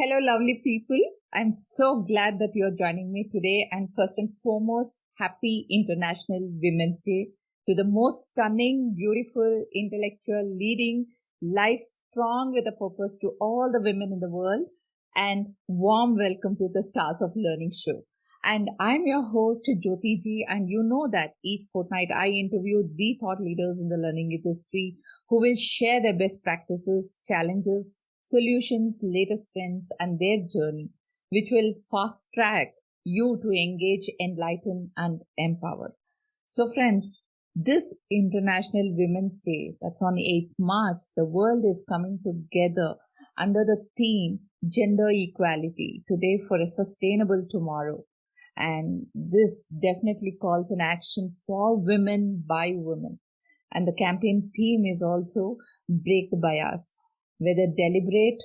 Hello, lovely people. I'm so glad that you're joining me today. And first and foremost, happy International Women's Day to the most stunning, beautiful, intellectual, leading, life strong with a purpose to all the women in the world. And warm welcome to the Stars of Learning show. And I'm your host, Jyoti Ji. And you know that each fortnight I interview the thought leaders in the learning industry who will share their best practices, challenges, solutions, latest trends, and their journey, which will fast track you to engage, enlighten, and empower. So, friends, this International Women's Day, that's on 8th March, the world is coming together under the theme Gender Equality today for a sustainable tomorrow. And this definitely calls an action for women by women. And the campaign theme is also Break the Bias whether deliberate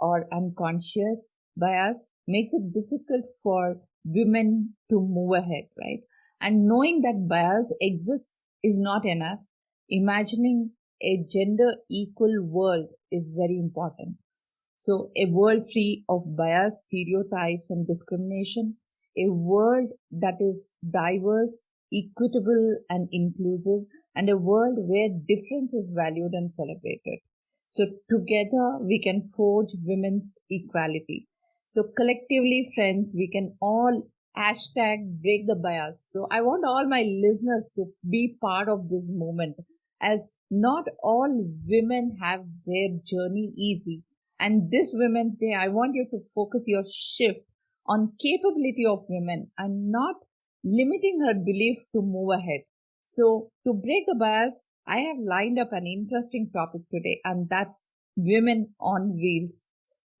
or unconscious bias makes it difficult for women to move ahead, right? And knowing that bias exists is not enough. Imagining a gender equal world is very important. So a world free of bias, stereotypes and discrimination, a world that is diverse, equitable and inclusive, and a world where difference is valued and celebrated. So together we can forge women's equality. So collectively, friends, we can all hashtag break the bias. So I want all my listeners to be part of this movement as not all women have their journey easy. And this Women's Day, I want you to focus your shift on capability of women and not limiting her belief to move ahead. So to break the bias, I have lined up an interesting topic today, and that's women on wheels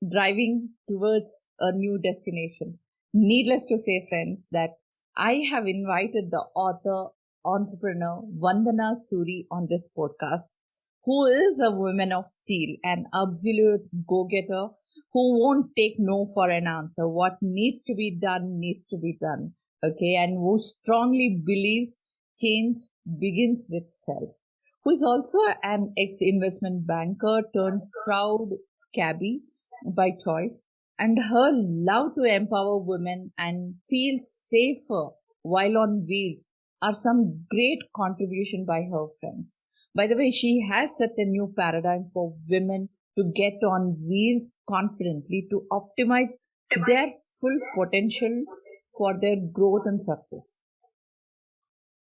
driving towards a new destination. Needless to say, friends, that I have invited the author, entrepreneur Vandana Suri on this podcast, who is a woman of steel, an absolute go getter who won't take no for an answer. What needs to be done needs to be done. Okay. And who strongly believes change begins with self who is also an ex investment banker turned proud cabbie by choice, and her love to empower women and feel safer while on wheels are some great contribution by her friends. By the way, she has set a new paradigm for women to get on wheels confidently to optimize their full potential for their growth and success.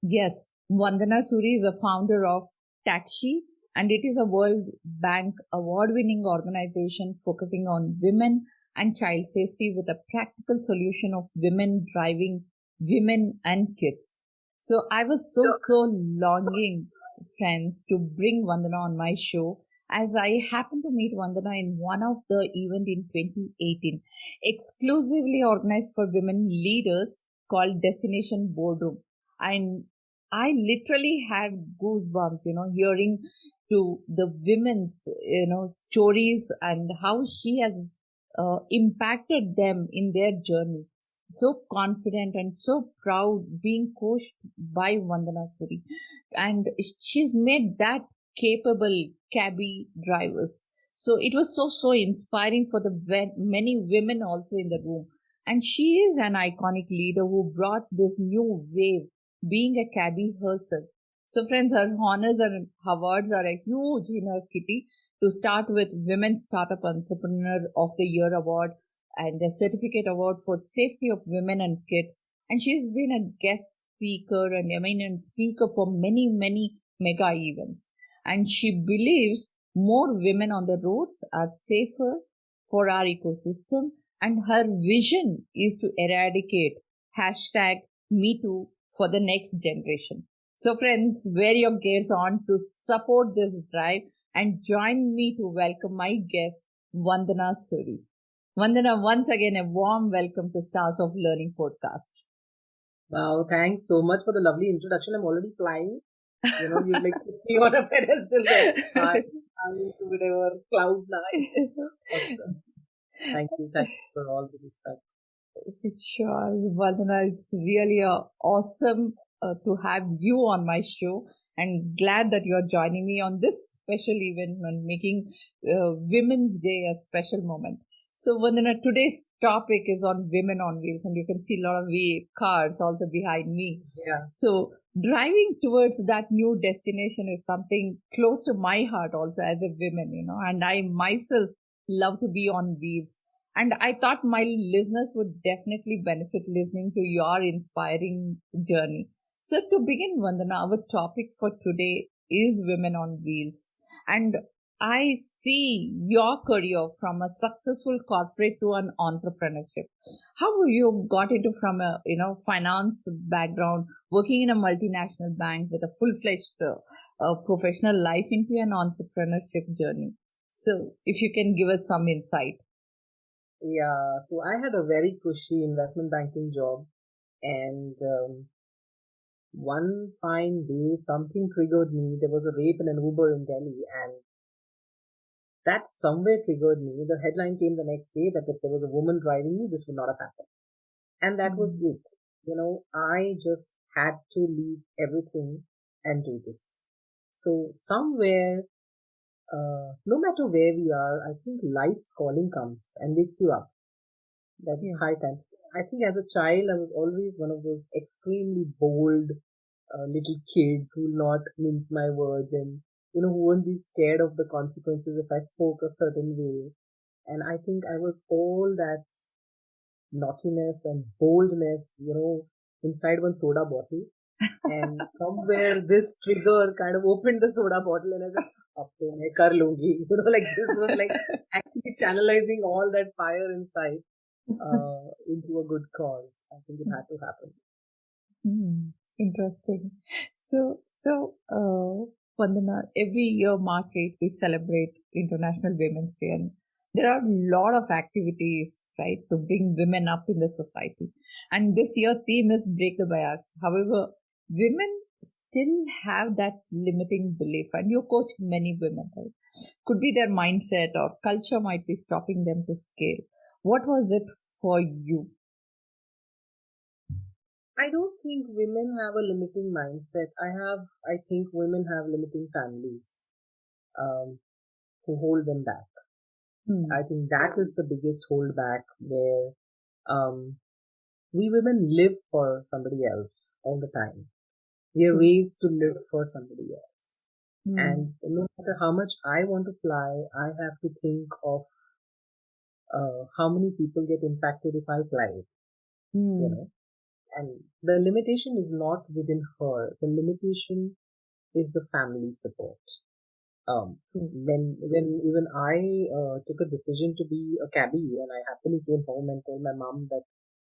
Yes, Vandana Suri is a founder of TaxShe, and it is a World Bank award winning organization focusing on women and child safety with a practical solution of women driving women and kids. So I was so, so longing, friends, to bring Vandana on my show as I happened to meet Vandana in one of the event in 2018, exclusively organized for women leaders called Destination Boardroom. And I literally had goosebumps, you know, hearing to the women's, you know, stories and how she has uh, impacted them in their journey. So confident and so proud being coached by Vandana Suri. And she's made that capable cabby drivers. So it was so, so inspiring for the many women also in the room. And she is an iconic leader who brought this new wave being a cabbie herself. So friends, her honors and awards are a huge in her kitty to start with Women Startup Entrepreneur of the Year Award and a certificate award for safety of women and kids. And she's been a guest speaker and eminent speaker for many, many mega events. And she believes more women on the roads are safer for our ecosystem. And her vision is to eradicate hashtag MeToo for the next generation. So friends, wear your gears on to support this drive and join me to welcome my guest, Vandana Suri. Vandana, once again, a warm welcome to Stars of Learning podcast. Wow, thanks so much for the lovely introduction. I'm already flying. You know, you like put me on a pedestal there. I'm, I'm whatever cloud nine. Awesome. Thank you. Thank you for all the respect. Sure, Vandana, it's really a awesome uh, to have you on my show and glad that you're joining me on this special event and making uh, Women's Day a special moment. So, Vandana, today's topic is on women on wheels, and you can see a lot of V cars also behind me. Yeah. So, driving towards that new destination is something close to my heart also as a woman, you know, and I myself love to be on wheels. And I thought my listeners would definitely benefit listening to your inspiring journey. So to begin, Vandana, our topic for today is women on wheels. And I see your career from a successful corporate to an entrepreneurship. How you got into from a you know finance background, working in a multinational bank with a full fledged uh, professional life into an entrepreneurship journey. So, if you can give us some insight. Yeah, so I had a very cushy investment banking job, and um, one fine day, something triggered me. There was a rape in an Uber in Delhi, and that somewhere triggered me. The headline came the next day that if there was a woman driving me, this would not have happened. And that was mm-hmm. it. You know, I just had to leave everything and do this. So somewhere, uh, no matter where we are, I think life's calling comes and wakes you up. That's yeah. high time. I think as a child, I was always one of those extremely bold uh, little kids who will not mince my words and you know, who won't be scared of the consequences if I spoke a certain way. And I think I was all that naughtiness and boldness, you know, inside one soda bottle. and somewhere this trigger kind of opened the soda bottle and I said, up to me, kar lungi. You know, like this was like actually channelizing all that fire inside uh, into a good cause. I think it had to happen. Mm, interesting. So, so, uh, Vandana, every year March 8th we celebrate International Women's Day and there are a lot of activities, right, to bring women up in the society. And this year theme is break the bias. However, women still have that limiting belief and you coach many women, right? Could be their mindset or culture might be stopping them to scale. What was it for you? I don't think women have a limiting mindset. I have, I think women have limiting families, um, who hold them back. Hmm. I think that is the biggest holdback where, um, we women live for somebody else all the time. We are hmm. raised to live for somebody else. Hmm. And no matter how much I want to fly, I have to think of, uh, how many people get impacted if I fly. You hmm. know, and the limitation is not within her. The limitation is the family support. Um, when when even I uh, took a decision to be a cabbie, and I happily came home and told my mom that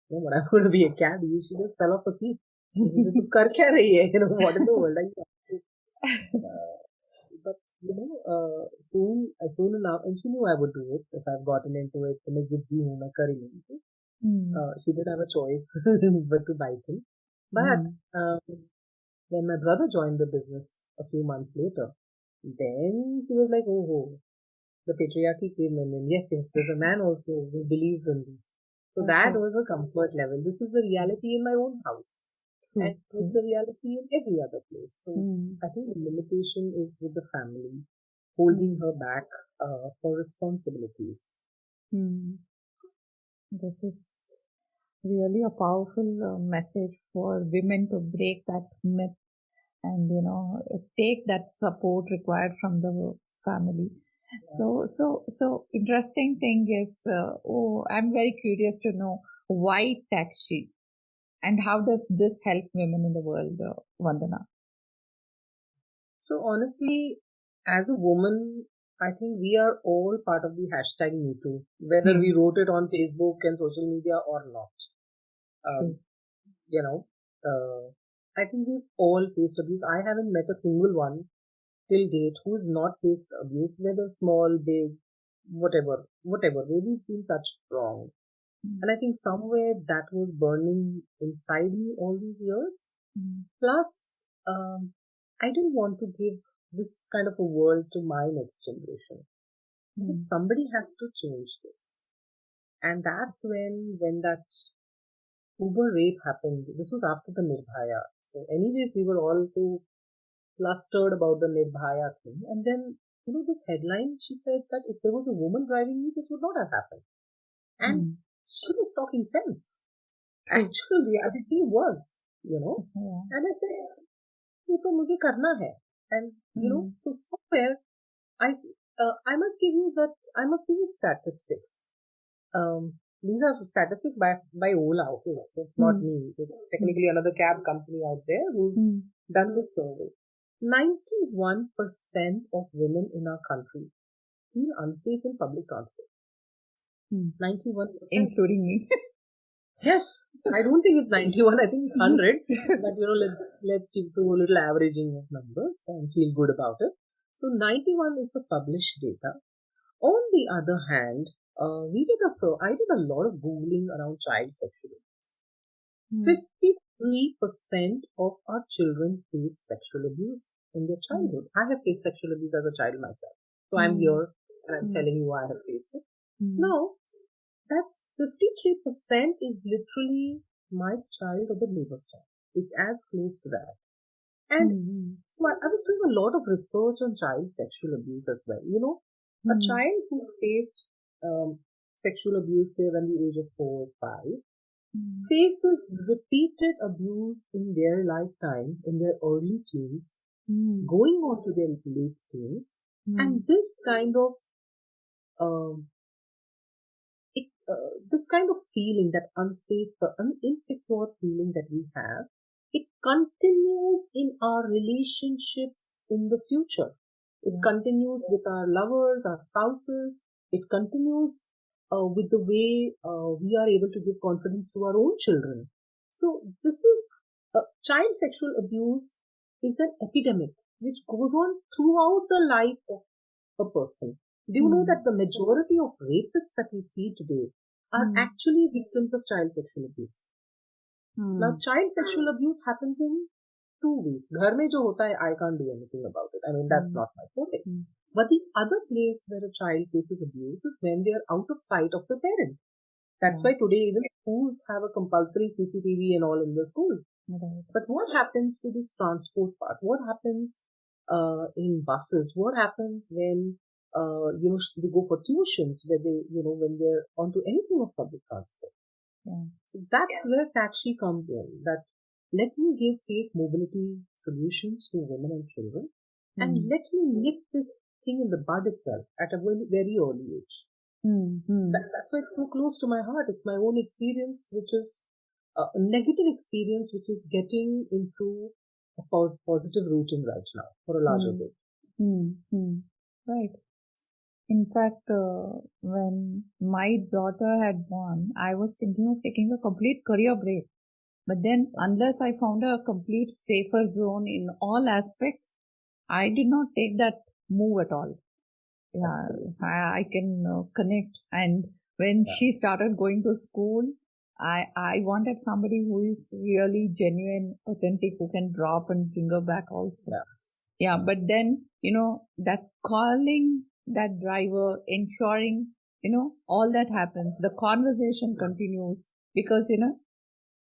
you know what I'm going to be a cabbie, she just fell off asleep. "Tu kar kya rahi hai? You know what in the world are you?" Uh, but you know, uh, soon, as soon enough, and she knew I would do it if I've gotten into it. मैं जिद्दी हूँ मैं कर ही Mm. Uh, she did have a choice but to bite him. But mm. um, when my brother joined the business a few months later, then she was like, oh, oh the patriarchy came in, and yes, yes, there's a man also who believes in this. So okay. that was a comfort level. This is the reality in my own house. Mm. And it's a reality in every other place. So mm. I think the limitation is with the family holding her back uh, for responsibilities. Mm. This is really a powerful uh, message for women to break that myth and you know take that support required from the family. Yeah. So so so interesting thing is uh, oh I'm very curious to know why taxi and how does this help women in the world, uh, Vandana? So honestly, as a woman, I think we are all part of the hashtag MeToo, whether mm. we wrote it on Facebook and social media or not. Um, mm. You know, uh, I think we've all faced abuse. I haven't met a single one till date who's not faced abuse, whether small, big, whatever, whatever, where we've been touched wrong. Mm. And I think somewhere that was burning inside me all these years. Mm. Plus, um, I didn't want to give this kind of a world to my next generation. Mm. Somebody has to change this. And that's when, when that Uber rape happened. This was after the Nirbhaya. So, anyways, we were all so flustered about the Nirbhaya thing. And then, you know, this headline, she said that if there was a woman driving me, this would not have happened. And mm she was talking sense. Actual reality was, you know. Yeah. And I said, ये तो मुझे करना है. And, you mm. know, so somewhere, I, uh, I must give you that, I must give you statistics. Um, these are statistics by by Ola, okay, so it's not mm. me. It's technically another cab company out there who's mm. done this survey. 91% of women in our country feel unsafe in public transport. Hmm. 91%. Including me. yes. I don't think it's 91. I think it's 100. but, you know, let's, let's keep to a little averaging of numbers and feel good about it. So 91 is the published data. On the other hand, uh, we did a so I did a lot of googling around child sexual abuse. Hmm. 53% of our children face sexual abuse in their childhood. I have faced sexual abuse as a child myself. So I'm hmm. here and I'm hmm. telling you I have faced it. Mm. Now, that's 53% is literally my child or the neighbor's child. It's as close to that. And mm-hmm. so I, I, was doing a lot of research on child sexual abuse as well. You know, mm-hmm. a child who's faced um, sexual abuse, say, when the age of four or 5 mm-hmm. faces repeated abuse in their lifetime, in their early teens, mm. going on to their late teens. Mm. And this kind of, um, uh, this kind of feeling, that unsafe, the un- insecure feeling that we have, it continues in our relationships in the future. It continues with our lovers, our spouses. It continues uh, with the way uh, we are able to give confidence to our own children. So this is uh, child sexual abuse is an epidemic which goes on throughout the life of a person. Do you mm. know hmm. that the majority of rapists that we see today are mm. actually victims of child sexual abuse? Mm. Now, child sexual abuse happens in two ways. घर में जो होता है, I can't do anything about it. I mean, that's hmm. not my forte. Hmm. But the other place where a child faces abuse is when they are out of sight of the parent. That's why today even schools have a compulsory CCTV and all in the school. Right. But what happens to this transport part? What happens uh, in buses? What happens when uh, you know they go for tuitions where they you know when they're onto anything of public transport? Yeah. So that's yeah. where TaxShe comes in. That let me give safe mobility solutions to women and children, mm. and hmm. let me nip this thing in the bud itself at a very, very early age. Mm-hmm. That, that's why it's so close to my heart. It's my own experience, which is a negative experience which is getting into a positive routing right now for a larger mm. good. Mm-hmm. Right. In fact, uh, when my daughter had born, I was thinking of taking a complete career break. But then, unless I found a complete safer zone in all aspects, I did not take that move at all. Yeah, I, I, can uh, connect. And when yeah. she started going to school, I, I wanted somebody who is really genuine, authentic, who can drop and bring her back also. Yeah. yeah. But then, you know, that calling that driver, ensuring, you know, all that happens, the conversation continues because, you know,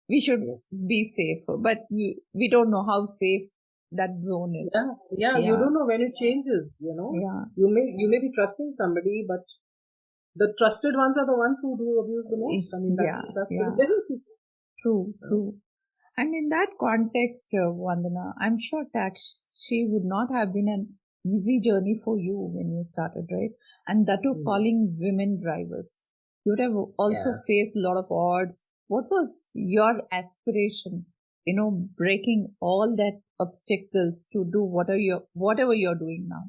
we should yes. be safe, but we, we don't know how safe that zone is. Yeah, yeah, yeah, you don't know when it changes, you know. Yeah. You may, you may be trusting somebody, but the trusted ones are the ones who do abuse the most. I mean, that's, yeah, that's yeah. the reality. True, true. And in that context, uh, Vandana, I'm sure that she would not have been an easy journey for you when you started, right? And that too, mm. calling women drivers. You would have also yeah. faced a lot of odds. What was your aspiration? You know, breaking all that obstacles to do whatever you're, whatever you're doing now.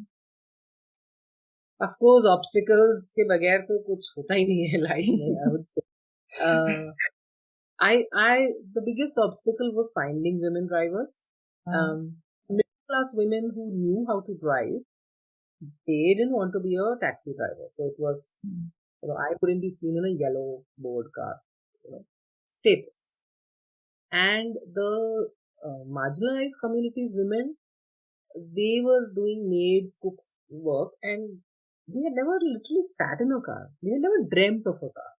of course obstacles के बगैर तो कुछ होता ही नहीं है life में I would say uh, I I the biggest obstacle was finding women drivers uh-huh. um, middle class women who knew how to drive they didn't want to be a taxi driver so it was you know I couldn't be seen in a yellow board car you know status and the uh, marginalized communities women they were doing maids cooks work and they had never literally sat in a car. They had never dreamt of a car.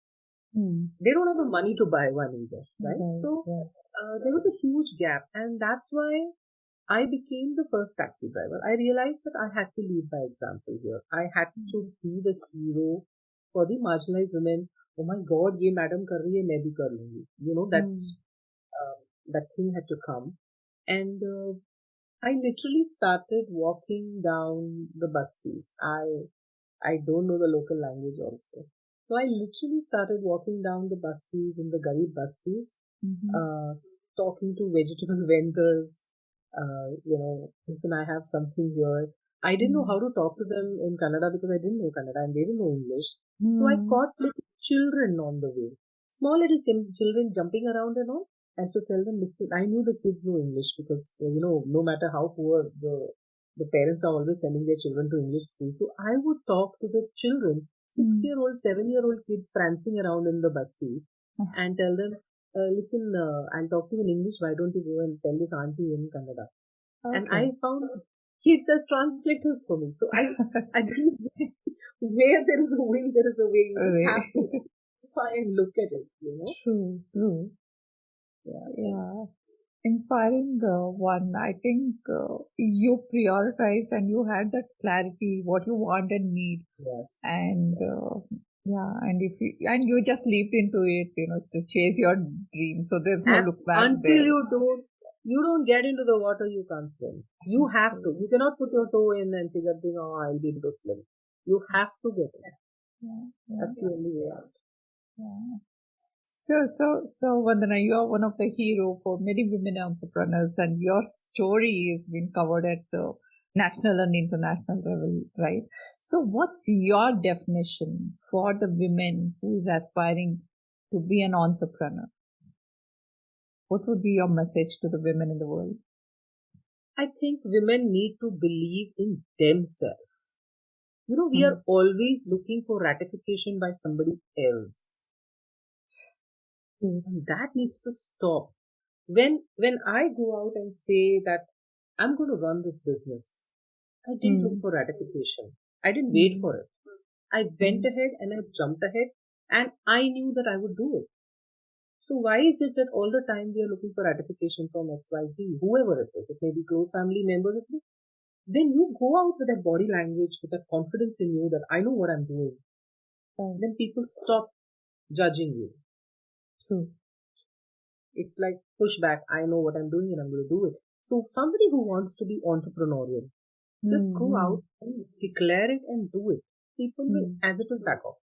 mm. they don't have the money to buy one either, right? right so right. Uh, there was a huge gap, and that's why I became the first taxi driver. I realized that I had to lead by example here. I had to be the hero for the marginalized women. Oh my God, ye madam kar rahi hai, main bhi kar lungi. You know that mm. uh, that thing had to come, and uh, I literally started walking down the busties. I I don't know the local language also, so I literally started walking down the busties in the Garib busties, mm-hmm. uh, talking to vegetable vendors uh, you know, listen, I have something here. I didn't know hmm. how to talk to them in Kannada because I didn't know Kannada and they didn't know English. Mm. So I hmm. caught little children on the way, small little ch- children jumping around and all. I used to tell them, listen, I knew the kids know English because, uh, you know, no matter how poor the the parents are always sending their children to English school. So I would talk to the children, six mm. year old, seven year old kids prancing around in the bus and tell them, uh, listen, uh, I'll talk to you in English. Why don't you go and tell this auntie in Kannada? Okay. And I found kids as translators for me. So I, I believe where there is a will, there is a way. You just have to try and look at it, you know? True, true. Yeah, yeah. Inspiring uh, one. I think uh, you prioritized and you had that clarity, what you want and need. Yes. And. Uh, yeah, and if you and you just leaped into it, you know, to chase your dream. So there's no look back until there. you don't you don't get into the water, you can't swim. You mm. have to. You cannot put your toe in and figure, oh, I'll be able to swim. You have to get in. Yeah, yeah, That's the only way out. Yeah. So, so, so, Vandana, you are one of the hero for many women entrepreneurs, and your story has been covered at the national and international level, right? So what's your definition for the women who is aspiring to be an entrepreneur? What would be your message to the women in the world? I think women need to believe in themselves. You know, we mm. are always looking for ratification by somebody else. Mm. That needs to stop. When, when I go out and say that I'm going to run this business. I didn't mm. look hmm. for ratification. I didn't wait hmm. for it. I went mm. ahead and I jumped ahead and I knew that I would do it. So why is it that all the time we are looking for ratification from XYZ, whoever it is, it may be close family members, it may, then you go out with that body language, with that confidence in you that I know what I'm doing. And then people stop judging you. True. It's like pushback. I know what I'm doing and I'm going to do it. So somebody who wants to be entrepreneurial, just mm-hmm. go out and declare it and do it. People will, as it is, back off.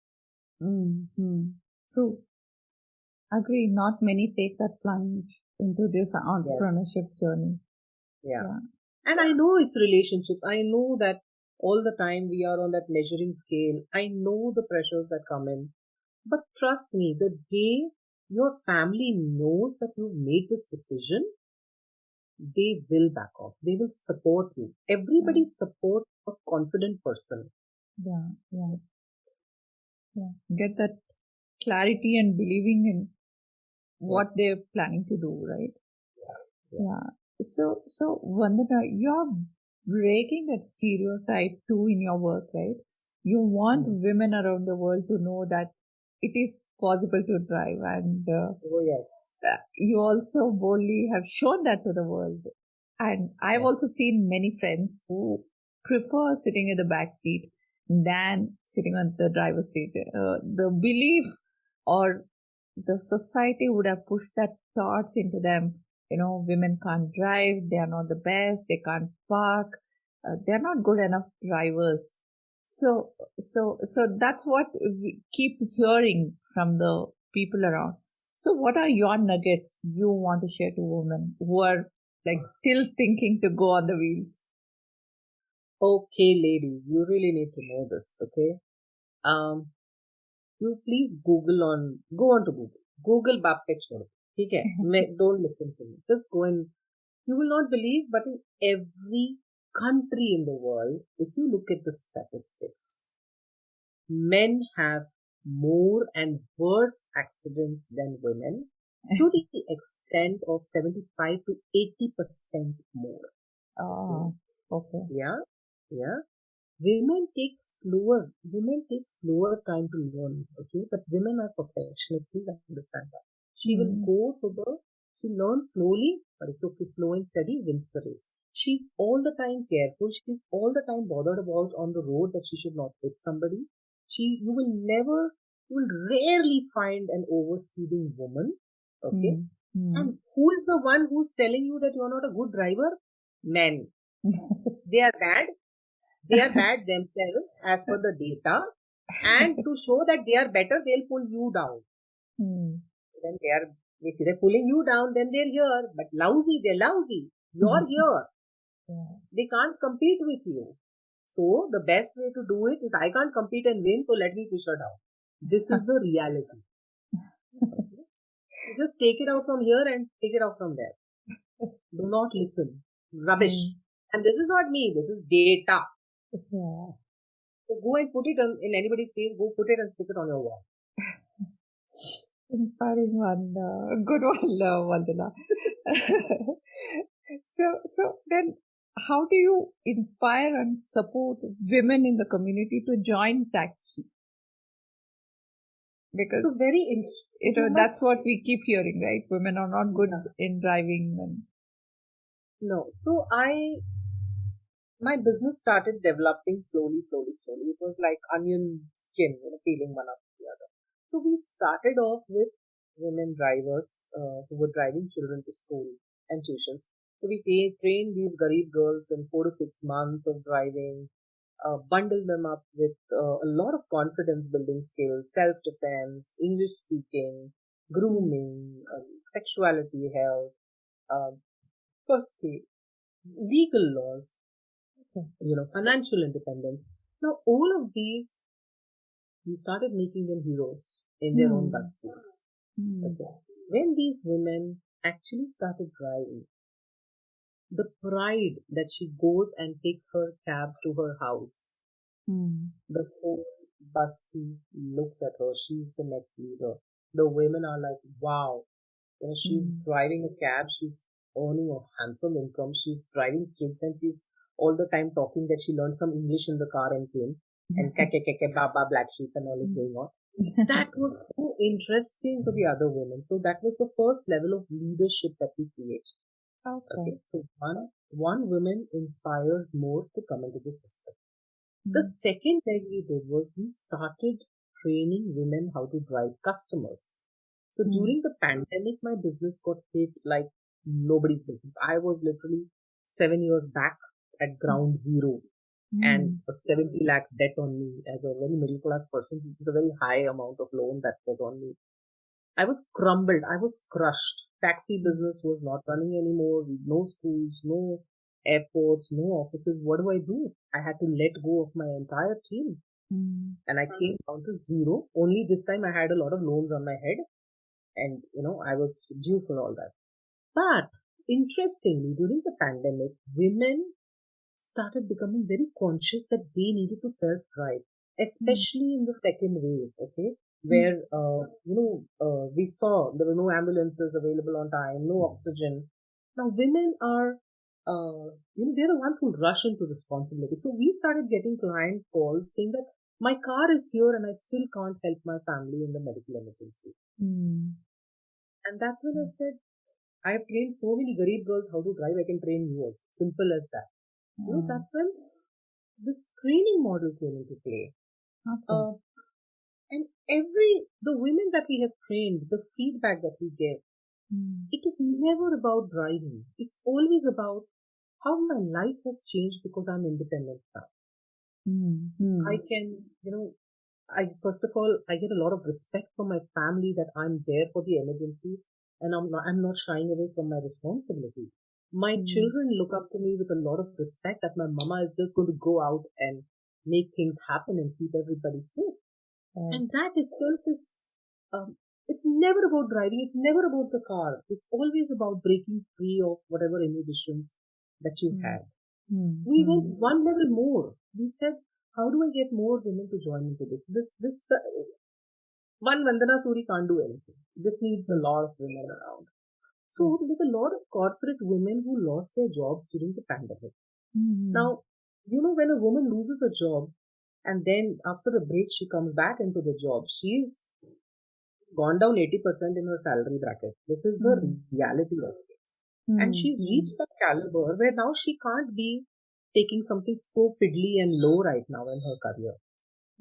Mm-hmm. True. Agree. Not many take that plunge into this entrepreneurship yes. journey. Yeah. yeah. And I know it's relationships. I know that all the time we are on that measuring scale. I know the pressures that come in. But trust me, the day your family knows that you've made this decision, they will back off. They will support you. Everybody yeah. support a confident person. Yeah, yeah. Yeah. Get that clarity and believing in what yes. they're planning to do, right? Yeah. yeah. yeah. So, so Vandana, you're breaking that stereotype too in your work, right? You want mm-hmm. women around the world to know that it is possible to drive and uh, oh yes uh, you also boldly have shown that to the world. And I've yes. also seen many friends who prefer sitting in the back seat than sitting on the driver's seat. Uh, the belief or the society would have pushed that thoughts into them. You know, women can't drive. They are not the best. They can't park. Uh, they are not good enough drivers. So, so, so that's what we keep hearing from the people around. So what are your nuggets you want to share to women who are like still thinking to go on the wheels? Okay, ladies, you really need to know this, okay? Um, you please Google on, go on to Google. Google Baptech Okay, don't listen to me. Just go and you will not believe, but in every country in the world, if you look at the statistics, men have more and worse accidents than women to the extent of 75 to 80 percent more. Oh, okay. Yeah, yeah. women take slower women take slower time to learn okay but women are perfectionists please understand that she will Mm. go to the she learns slowly but it's okay slow and steady wins the race she's all the time careful. She's all the time bothered about on the road that she should not hit somebody. She you will never you will rarely find an overspeeding woman okay? Mm. Mm. and who is the one who's telling you that you're not a good driver? Men. They are bad. They are bad themselves as per the data. And to show that they are better they'll pull you down. Mm. then they are if they're pulling you down then they're here. But lousy they're lousy. You're here Yeah. they can't compete with you so the best way to do it is i can't compete and win so let me push her down this is the reality You just take it out from here and take it out from there do not listen rubbish and this is not me this is data Yeah. So go and put it on in anybody's face. Go put it and stick it on your wall. Inspiring one. Uh, good one, uh, Vandana. so, so then how do you inspire and support women in the community to join TaxShe? Because So very in, you know you that's what we keep hearing, right? Women are not good in driving, and no. So I my business started developing slowly, slowly, slowly. It was like onion skin, you know, peeling one after the other. So we started off with women drivers uh, who were driving children to school and tuitions. So we ta- trained these Garib girls in four to six months of driving, uh, bundled them up with uh, a lot of confidence building skills, self defense, English speaking, grooming, um, sexuality health, um, first aid, legal laws, you know, financial independence. Now, all of these, we started making them heroes in their own Hmm. busties. Hmm. Okay. When these women actually started driving, the pride that she goes and takes her cab to her house, Hmm. the whole busty looks at her. She's the next leader. The women are like, wow, you know, she's Mm. driving a cab. She's earning a handsome income. She's driving kids and she's all the time talking that she learned some English in the car and came. And keke keke baba black sheep and all is going on. That was so interesting to the other women. So that was the first level of leadership that we created. Okay. Okay. So one one woman inspires more to come into the system. The Hmm. second thing we did was we started training women how to drive customers. So Hmm. during the pandemic, my business got hit like nobody's business. I was literally seven years back at ground zero Hmm. and a 70 lakh debt on me as a very middle class person. It was a very high amount of loan that was on me. I was crumbled. I was crushed. Taxi business was not running anymore. No schools, no airports, no offices. What do I do? I had to let go of my entire team Hmm. and I came down to zero. Only this time I had a lot of loans on my head and you know, I was due for all that. But interestingly, during the pandemic, women started becoming very conscious that they needed to self-drive, especially in the second wave, okay? Where, uh, you know, uh, we saw there were no ambulances available on time, no oxygen. Now, women are, uh, you know, they're the ones who rush into responsibility. So we started getting client calls saying that my car is here and I still can't help my family in the medical emergency. Hmm. And that's when I said, I have trained so many Garib girls how to drive, I can train you also. Simple as that. You know, Hmm. that's when this training model came into play. Okay. Uh, and every, the women that we have trained, the feedback that we get Hmm. it is never about driving. It's always about how my life has changed because I'm independent now. Hmm. Hmm. I can, you know, I first of all, I get a lot of respect from my family that I'm there for the emergencies and I'm not, I'm not shying away from my responsibility. My Mm. children look up to me with a lot of respect that my mama is just going to go out and make things happen and keep everybody safe. Right. And that itself is, um, it's never about driving. It's never about the car. It's always about breaking free of whatever inhibitions that you Mm. had. Hmm. We Hmm. went one level more. We said, how do I get more women to join into this? This, this, the, one Vandana Suri can't do anything. This needs a lot of women around. So, with a lot of corporate women who lost their jobs during the pandemic. Hmm. Now, you know, when a woman loses a job and then after a break she comes back into the job, she's gone down 80% in her salary bracket. This is the mm. reality of it. Mm. And she's hmm. reached that caliber where now she can't be taking something so piddly and low right now in her career.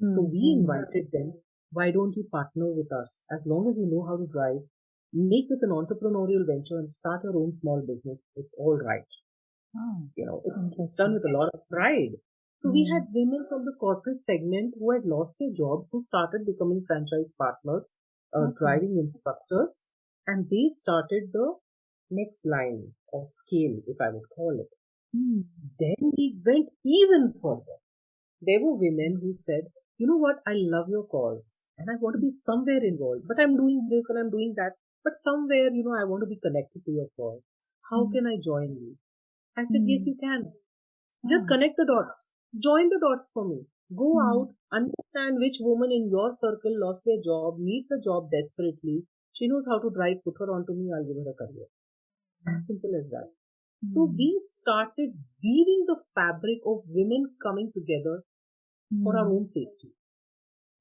Mm. So we hmm. invited them, why don't you partner with us? As long as you know how to drive, make this an entrepreneurial venture and start your own small business. It's all right. Oh, you know, it's, it's done with a lot of pride. So we hmm. had women from the corporate segment who had lost their jobs who started becoming franchise partners, uh, okay. driving instructors, and they started the next line of scale, if I would call it. Mm. Then we went even further. There were women who said, you know what, I love your cause and I want to be somewhere involved, but I'm doing this and I'm doing that, but somewhere, you know, I want to be connected to your cause. How mm. can I join you? I said, yes, you can. Just connect the dots. Join the dots for me. Go mm. out, understand which woman in your circle lost their job, needs a job desperately. She knows how to drive, put her onto me, I'll give her a career. As simple as that. Mm. So we started weaving the fabric of women coming together mm. for our hmm. own safety.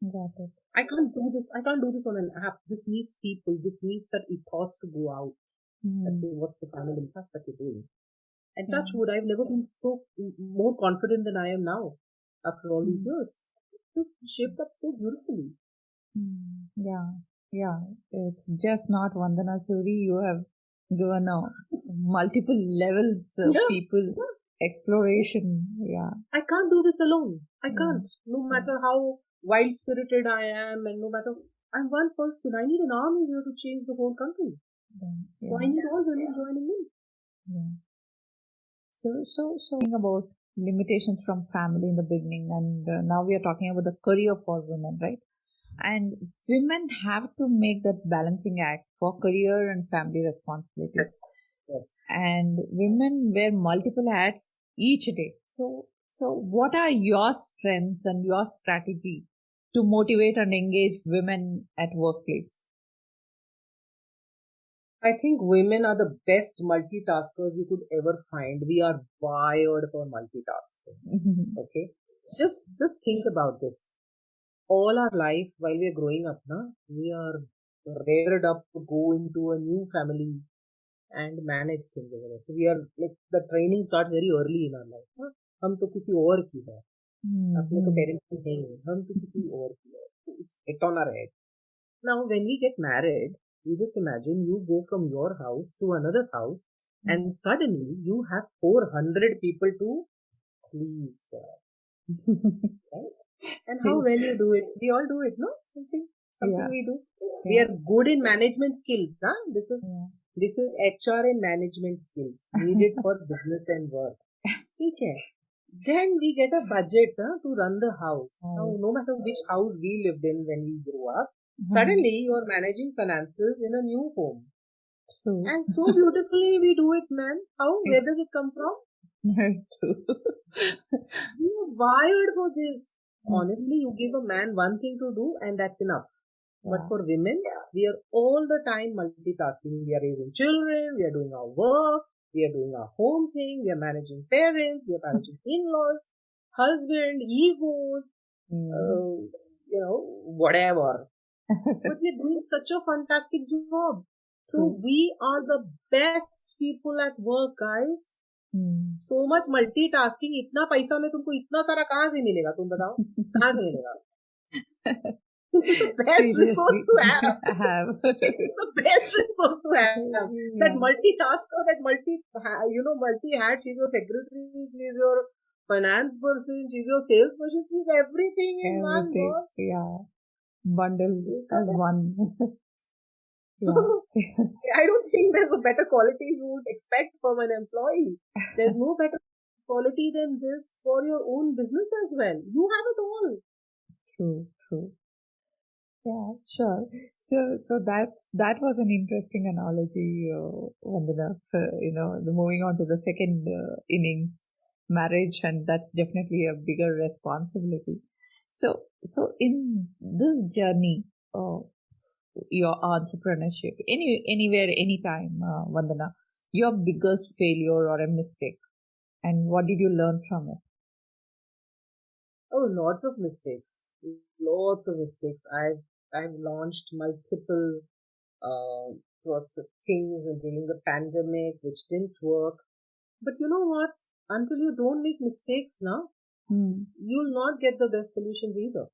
Got it. I can't do this. I can't do this on an app. This needs people. This needs that ethos to go out mm. as to what's the final impact that you're doing. And yeah. touch wood, I've never been so more confident than I am now after all these hmm. years. Just shaped up so beautifully. Hmm. Yeah, yeah. It's just not Vandana Suri. You have given a multiple levels of yeah. people exploration yeah i can't do this alone i can't no matter how wild spirited i am and no matter i'm one person i need an army here to change the whole country yeah. so i need all women joining in yeah so so so about limitations from family in the beginning and uh, now we are talking about the career for women right and women have to make that balancing act for career and family responsibilities. Yes. And women wear multiple hats each day. So, so what are your strengths and your strategy to motivate and engage women at workplace? I think women are the best multitaskers you could ever find. We are wired for multitasking. okay. Just, just think about this all our life while we are growing up, na, we are reared up to go into a new family and manage things over there. So we are like the training starts very early in our life. Na? हम तो किसी और की है अपने तो parents की नहीं है हम तो किसी और की है it's hit on our head now when we get married you just imagine you go from your house to another house mm. and suddenly you have 400 people to please right? and how well you do it. We all do it, no? Something, something yeah. we do. Yeah. We are good in management skills, huh? This is yeah. this is HR and management skills needed for business and work. Okay. Then we get a budget huh, to run the house. Now, no matter which house we lived in when we grew up, mm-hmm. suddenly you are managing finances in a new home. True. And so beautifully we do it, man. How? Where does it come from? True. we are wired for this. Honestly, you give a man one thing to do and that's enough. Yeah. But for women, we are all the time multitasking. We are raising children, we are doing our work, we are doing our home thing, we are managing parents, we are managing in-laws, husband, egos, mm. uh, you know, whatever. But we're doing such a fantastic job. So mm. we are the best people at work, guys. So much multitasking इतना पैसा में तुमको इतना सारा कहाँ से मिलेगा तुम बताओ कहाँ से मिलेगा best resource to have. have. it's the best resource to have. Yeah. That multitasker, that multi, you know, multi hat. She's your secretary, she's your finance person, she's your sales person, she's everything in everything. one boss. Yeah. Bundle as one. I don't think there's a better quality you would expect from an employee. There's no better quality than this for your own business as well. You have it all. True, true. Yeah, sure. So, so that's, that was an interesting analogy, uh, Vandana, uh, you know, the moving on to the second uh, innings, marriage, and that's definitely a bigger responsibility. So, so in this journey, uh, your entrepreneurship any anywhere anytime uh, vandana your biggest failure or a mistake and what did you learn from it Oh, lots of mistakes. Lots of mistakes. I've I've launched multiple uh, things during the pandemic which didn't work. But you know what? Until you don't make mistakes now, mm. you'll not get the best solutions either.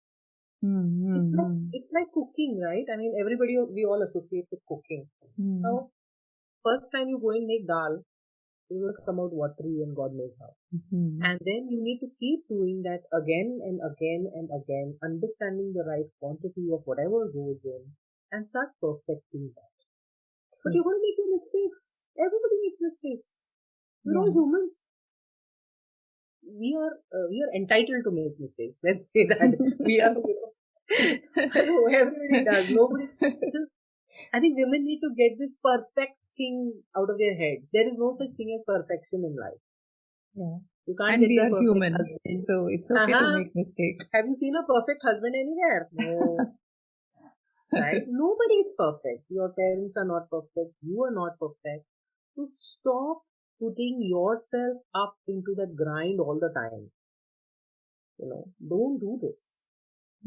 Mm-hmm. It's like it's like cooking, right? I mean, everybody we all associate with cooking. Mm. Now, first time you go and make dal, it will come out watery and God knows how. Mm-hmm. And then you need to keep doing that again and again and again, understanding the right quantity of whatever goes in, and start perfecting that. But you're going to make your mistakes. Everybody makes mistakes. We're all humans. We are uh, we are entitled to make mistakes. Let's say that we are. You know, everybody does. Nobody. I think women need to get this perfect thing out of their head. There is no such thing as perfection in life. Yeah. You can't and get we are human, husband. so it's okay uh-huh. to make mistake. Have you seen a perfect husband anywhere? No. right? Nobody is perfect. Your parents are not perfect. You are not perfect. So stop putting yourself up into that grind all the time. You know, don't do this.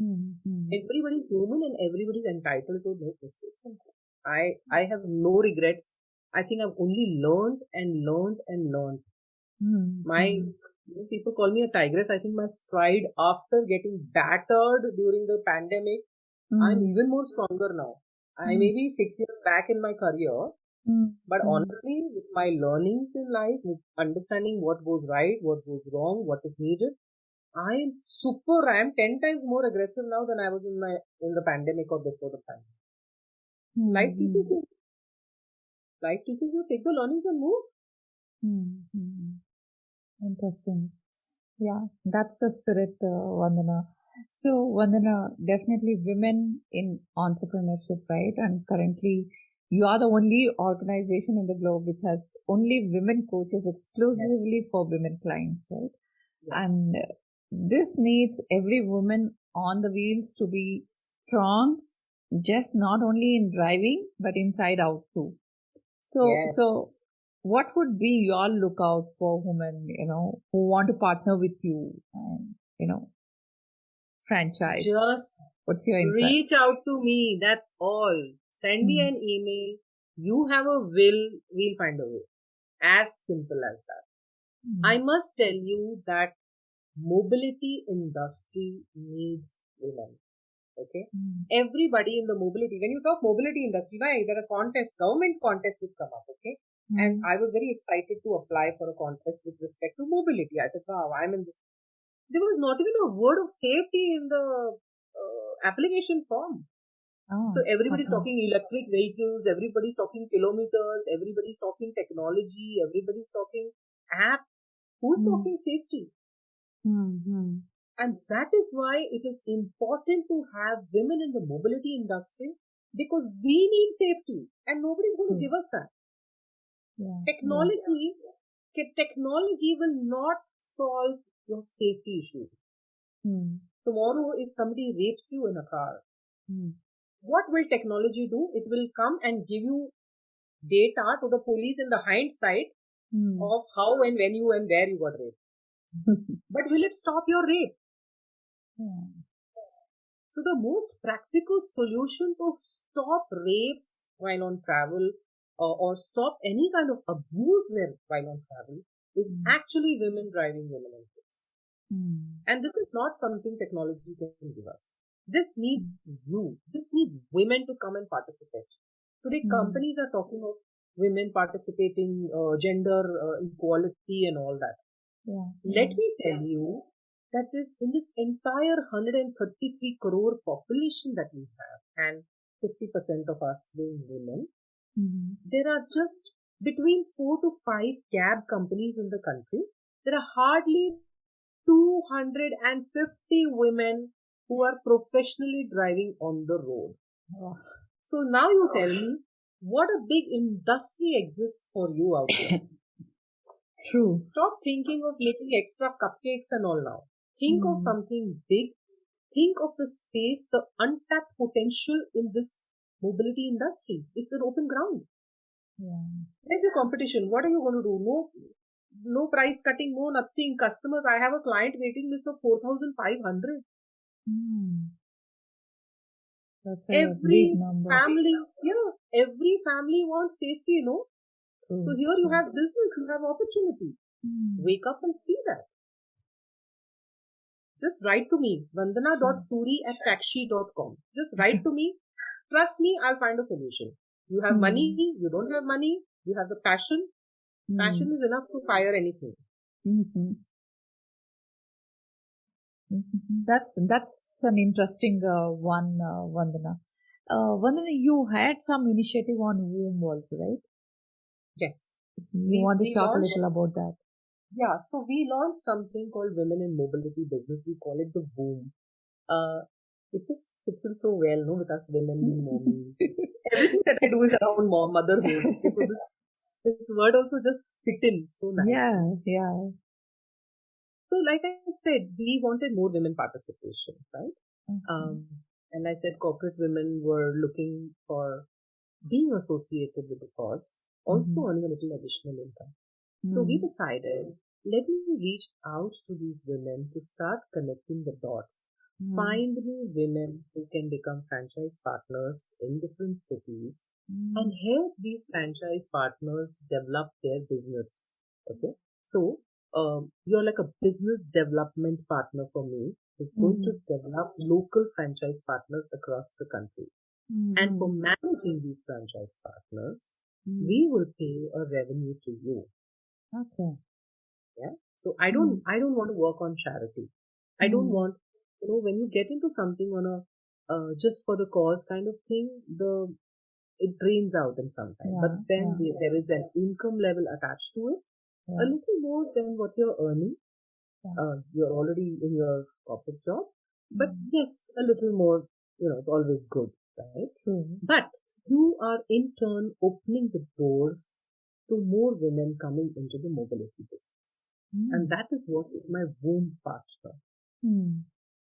Mm-hmm. Everybody's human and everybody's entitled to make mistakes. I I have no regrets. I think I've only learned and learned and learned. Mm-hmm. My people call me a tigress. I think my stride after getting battered during the pandemic Mm. I'm even more stronger now. I may be six years back in my career, mm. but honestly, with my learnings in life, with understanding what goes right, what goes wrong, what is needed, I am super. I am ten times more aggressive now than I was in my in the pandemic or before the pandemic. Mm. Life teaches you. Life teaches you. Take the learnings and move. Mm. Interesting. Yeah, that's the spirit, uh, Vandana. So, Vandana, definitely women in entrepreneurship, right? And currently, you are the only organization in the globe which has only women coaches exclusively yes. for women clients, right? Yes. And uh, this needs every woman on the wheels to be strong, just not only in driving, but inside out too. So, yes. so what would be your lookout for women, you know, who want to partner with you and, you know, franchise? Just what's your insight? Reach out to me. That's all. Send me hmm. an email. You have a will, we'll find a way. As simple as that. Mm. I must tell you that mobility industry needs women. Okay. Mm. Everybody in the mobility, when you talk mobility industry, why? There are contests, government contests which come up. Okay. And I was very excited to apply for a contest with respect to mobility. I said, wow, I'm in this there was not even a word of safety in the uh, application form. Oh, so everybody's okay. talking electric vehicles, everybody's talking kilometers, everybody's talking technology, everybody's talking app. Who's mm. talking safety? Mm-hmm. And that is why it is important to have women in the mobility industry because we need safety and nobody's going to give us that. Yeah. Technology, yeah. technology will not solve your safety issue. Hmm. Tomorrow, if somebody rapes you in a car, hmm. What will technology do? It will come and give you data to the police in the hindsight hmm. of how and when you and where you got raped. but will it stop your rape? Yeah. So the most practical solution to stop rapes while on travel or, or stop any kind of abuse while on travel is mm. actually women driving women in Mm. And this is not something technology can give us. This needs you. This needs women to come and participate. Today, mm. companies are talking of women participating, uh, gender uh, equality, and all that. Yeah. Let me tell you that this in this entire 133 crore population that we have, and 50% of us being women, mm-hmm. there are just between four to five cab companies in the country. There are hardly 250 women who are professionally driving on the road. Oh. So now you tell me what a big industry exists for you out there. True. Stop thinking of making extra cupcakes and all now. Think mm. of hmm. something big. Think of the space, the untapped potential in this mobility industry. It's an open ground. Yeah. There's a competition. What are you going to do? No, no price cutting, no nothing. Customers, I have a client waiting list of 4,500. Hmm. That's a Every big number. family, yeah, every family wants safety, you know. True, So here you have business, you have opportunity. Hmm. Wake up and see that. Just write to me, vandana.suri at taxshe.com. Just write to me. Trust me, I'll find a solution. You have Hmm. money, you don't have money, you have the passion. Passion is enough to fire anything. Mhm. Mhm. That's that's an interesting uh, one, uh, Vandana. Uh, Vandana, you had some initiative on womb also, right? Yes. You We- want to talk a little about that? Yeah, so we launched something called Women in Mobility Business. We call it the Boom. Uh, it just fits in so well, no, with us women being mommy. Everything that I do is around mom, motherhood. So this, this word also just fit in so nice. Yeah, yeah. So, like I said, we wanted more women participation, right? Mhm. Um, and I said corporate women were looking for being associated with the cause, also earning a little additional income. So we Hmm. decided, let me reach out to these women to start connecting the dots. Hmm. Find me women who can become franchise partners in different cities and help these franchise partners develop their business. Okay. So, um, you're like a business development partner for me. Is going to develop local franchise partners across the country. Hmm. And for managing these franchise partners, Hmm. we will pay a revenue to you. okay. Yeah. So I don't, I don't want to work on charity. I don't Mm. want, you know, when you get into something on a, uh, just for the cause kind of thing, the, it drains out in some time. Yeah, but then yeah. the- there is an income level attached to it, a little more than what you're earning. Yeah. Uh, you're already in your corporate job, but Hmm. yes, a little more, you know, it's always good, right? True. But you are in turn opening the doors to more women coming into the mobility business. Hmm. And that is what is my womb partner. Hmm.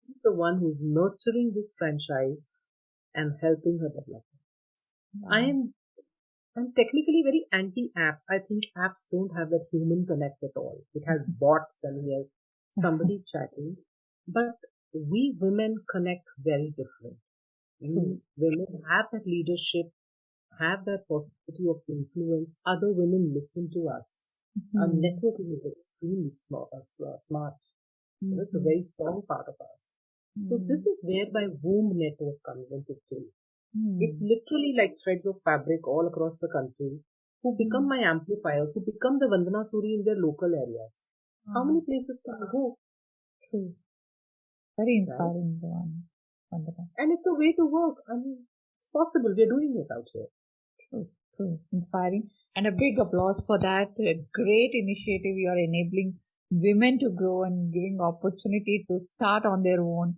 He's the one who's nurturing this franchise and helping her develop. I am I'm technically very anti apps. I think apps don't have that human connect at all. It has bots and we have somebody chatting. But we women connect very different. We women have that leadership, have that possibility of influence. Other women listen to us. Our Hmm. networking is extremely smart. uh, smart. You know, It's a Mhm. very strong part of us. So Hmm. this is where my womb network comes into play. Hmm. It's literally like threads of fabric all across the country who become Hmm. my amplifiers, who become the Vandana Suri in their local areas. How Ah, many places can I go? True. Very inspiring one, Vandana. And it's a way to work. I mean, it's possible. We're doing it out here. True, true, inspiring, and a big applause for that uh, great initiative. You are enabling women to grow and giving opportunity to start on their own,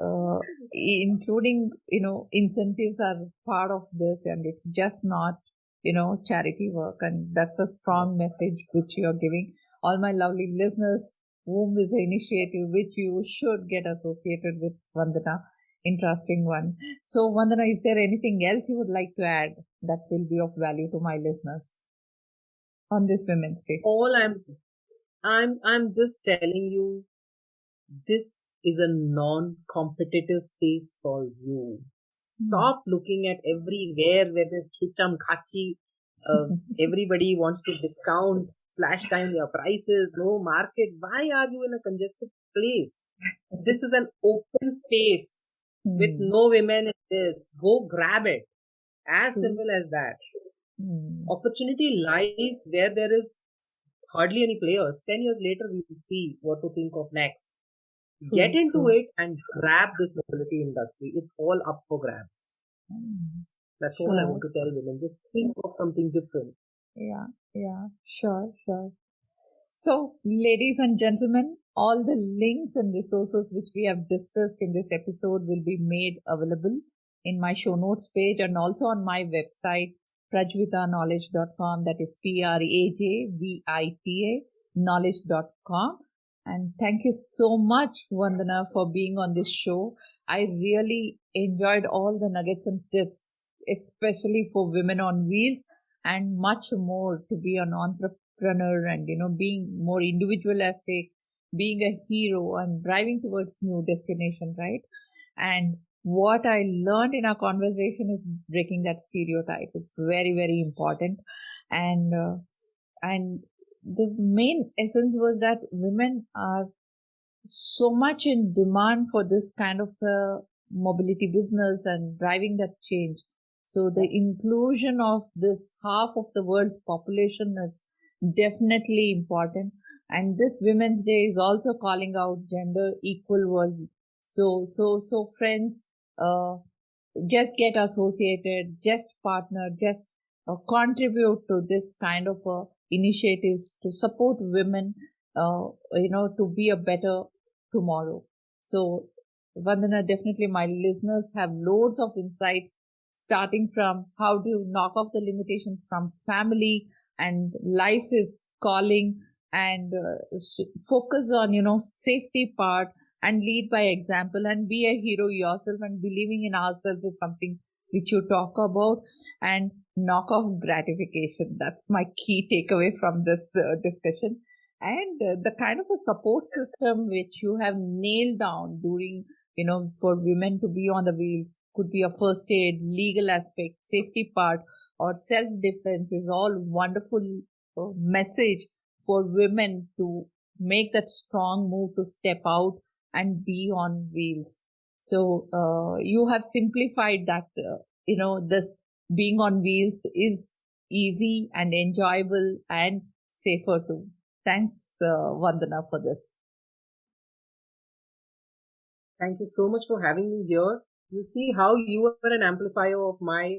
uh, including you know incentives are part of this, and it's just not you know charity work, and that's a strong message which you are giving. All my lovely listeners, womb is an initiative which you should get associated with, Vandana. Interesting one. So, Vandana, is there anything else you would like to add that will be of value to my listeners on this Women's Day? All I'm, I'm, I'm just telling you, this is a non-competitive space for you. Stop looking at everywhere where the khicham khachi, uh, everybody wants to discount, slash down your prices, no market. Why are you in a congested place? This is an open space with Hmm. no women in this. Go grab it. As True. simple as that. Hmm. Opportunity lies where there is hardly any players. Ten years later, we will see what to think of next. Get into it and grab this mobility industry. It's all up for grabs. Hmm. That's all I want to tell women. Just think of something different. Yeah, yeah, sure, sure. So, ladies and gentlemen, all the links and resources which we have discussed in this episode will be made available in my show notes page and also on my website, prajvitaknowledge.com. That is P R A J V I T A knowledge.com. And thank you so much, Vandana, for being on this show. I really enjoyed all the nuggets and tips, especially for women on wheels and much more to be an entrepreneur and, you know, being more individualistic, being a hero and driving towards new destination, right? And what I learned in our conversation is breaking that stereotype is very, very important. And, uh, and the main essence was that women are so much in demand for this kind of uh, mobility business and driving that change. So the inclusion of this half of the world's population is definitely important. And this Women's Day is also calling out gender equal world. So, so, so friends, uh, just get associated, just partner, just uh, contribute to this kind of uh, initiatives to support women, uh, you know, to be a better tomorrow. So, Vandana, definitely my listeners have loads of insights starting from how to knock off the limitations from family and life is calling and uh, focus on, you know, safety part and lead by example and be a hero yourself and believing in ourselves is something which you talk about and knock off gratification. That's my key takeaway from this uh, discussion. And uh, the kind of a support system which you have nailed down during, you know, for women to be on the wheels could be a first aid, legal aspect, safety part, or self defense is all wonderful uh, message for women to make that strong move to step out and be on wheels. So uh, you have simplified that. Uh, you know, this being on wheels is easy and enjoyable and safer too. Thanks, uh, Vandana, for this. Thank you so much for having me here. You see how you are an amplifier of my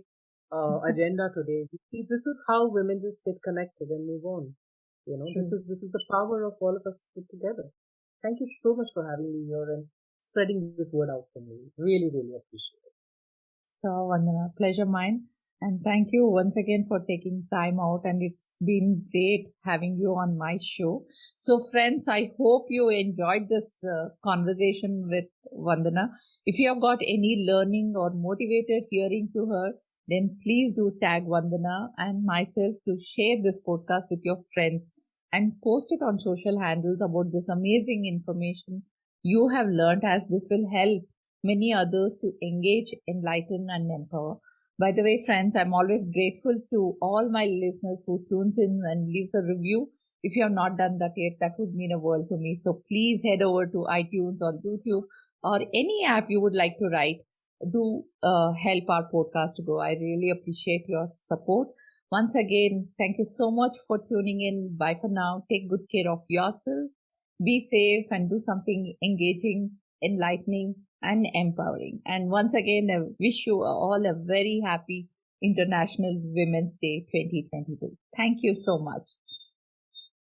uh, agenda today. You see, this is how women just get connected and move on. You know, this is this is the power of all of us put together. Thank you so much for having me here and spreading this word out for me. Really, really appreciate it. So, Vandana, pleasure mine. And thank you once again for taking time out. And it's been great having you on my show. So, friends, I hope you enjoyed this uh, conversation with Vandana. If you have got any learning or motivated hearing to her, then please do tag Vandana and myself to share this podcast with your friends and post it on social handles about this amazing information you have learned as this will help many others to engage, enlighten and empower. By the way, friends, I'm always grateful to all my listeners who tunes in and leaves a review. If you have not done that yet, that would mean a world to me. So please head over to iTunes or YouTube or any app you would like to write. Do uh, help our podcast to grow. I really appreciate your support. Once again, thank you so much for tuning in. Bye for now. Take good care of yourself. Be safe and do something engaging, enlightening, and empowering. And once again, I wish you all a very happy International Women's Day 2022. Thank you so much.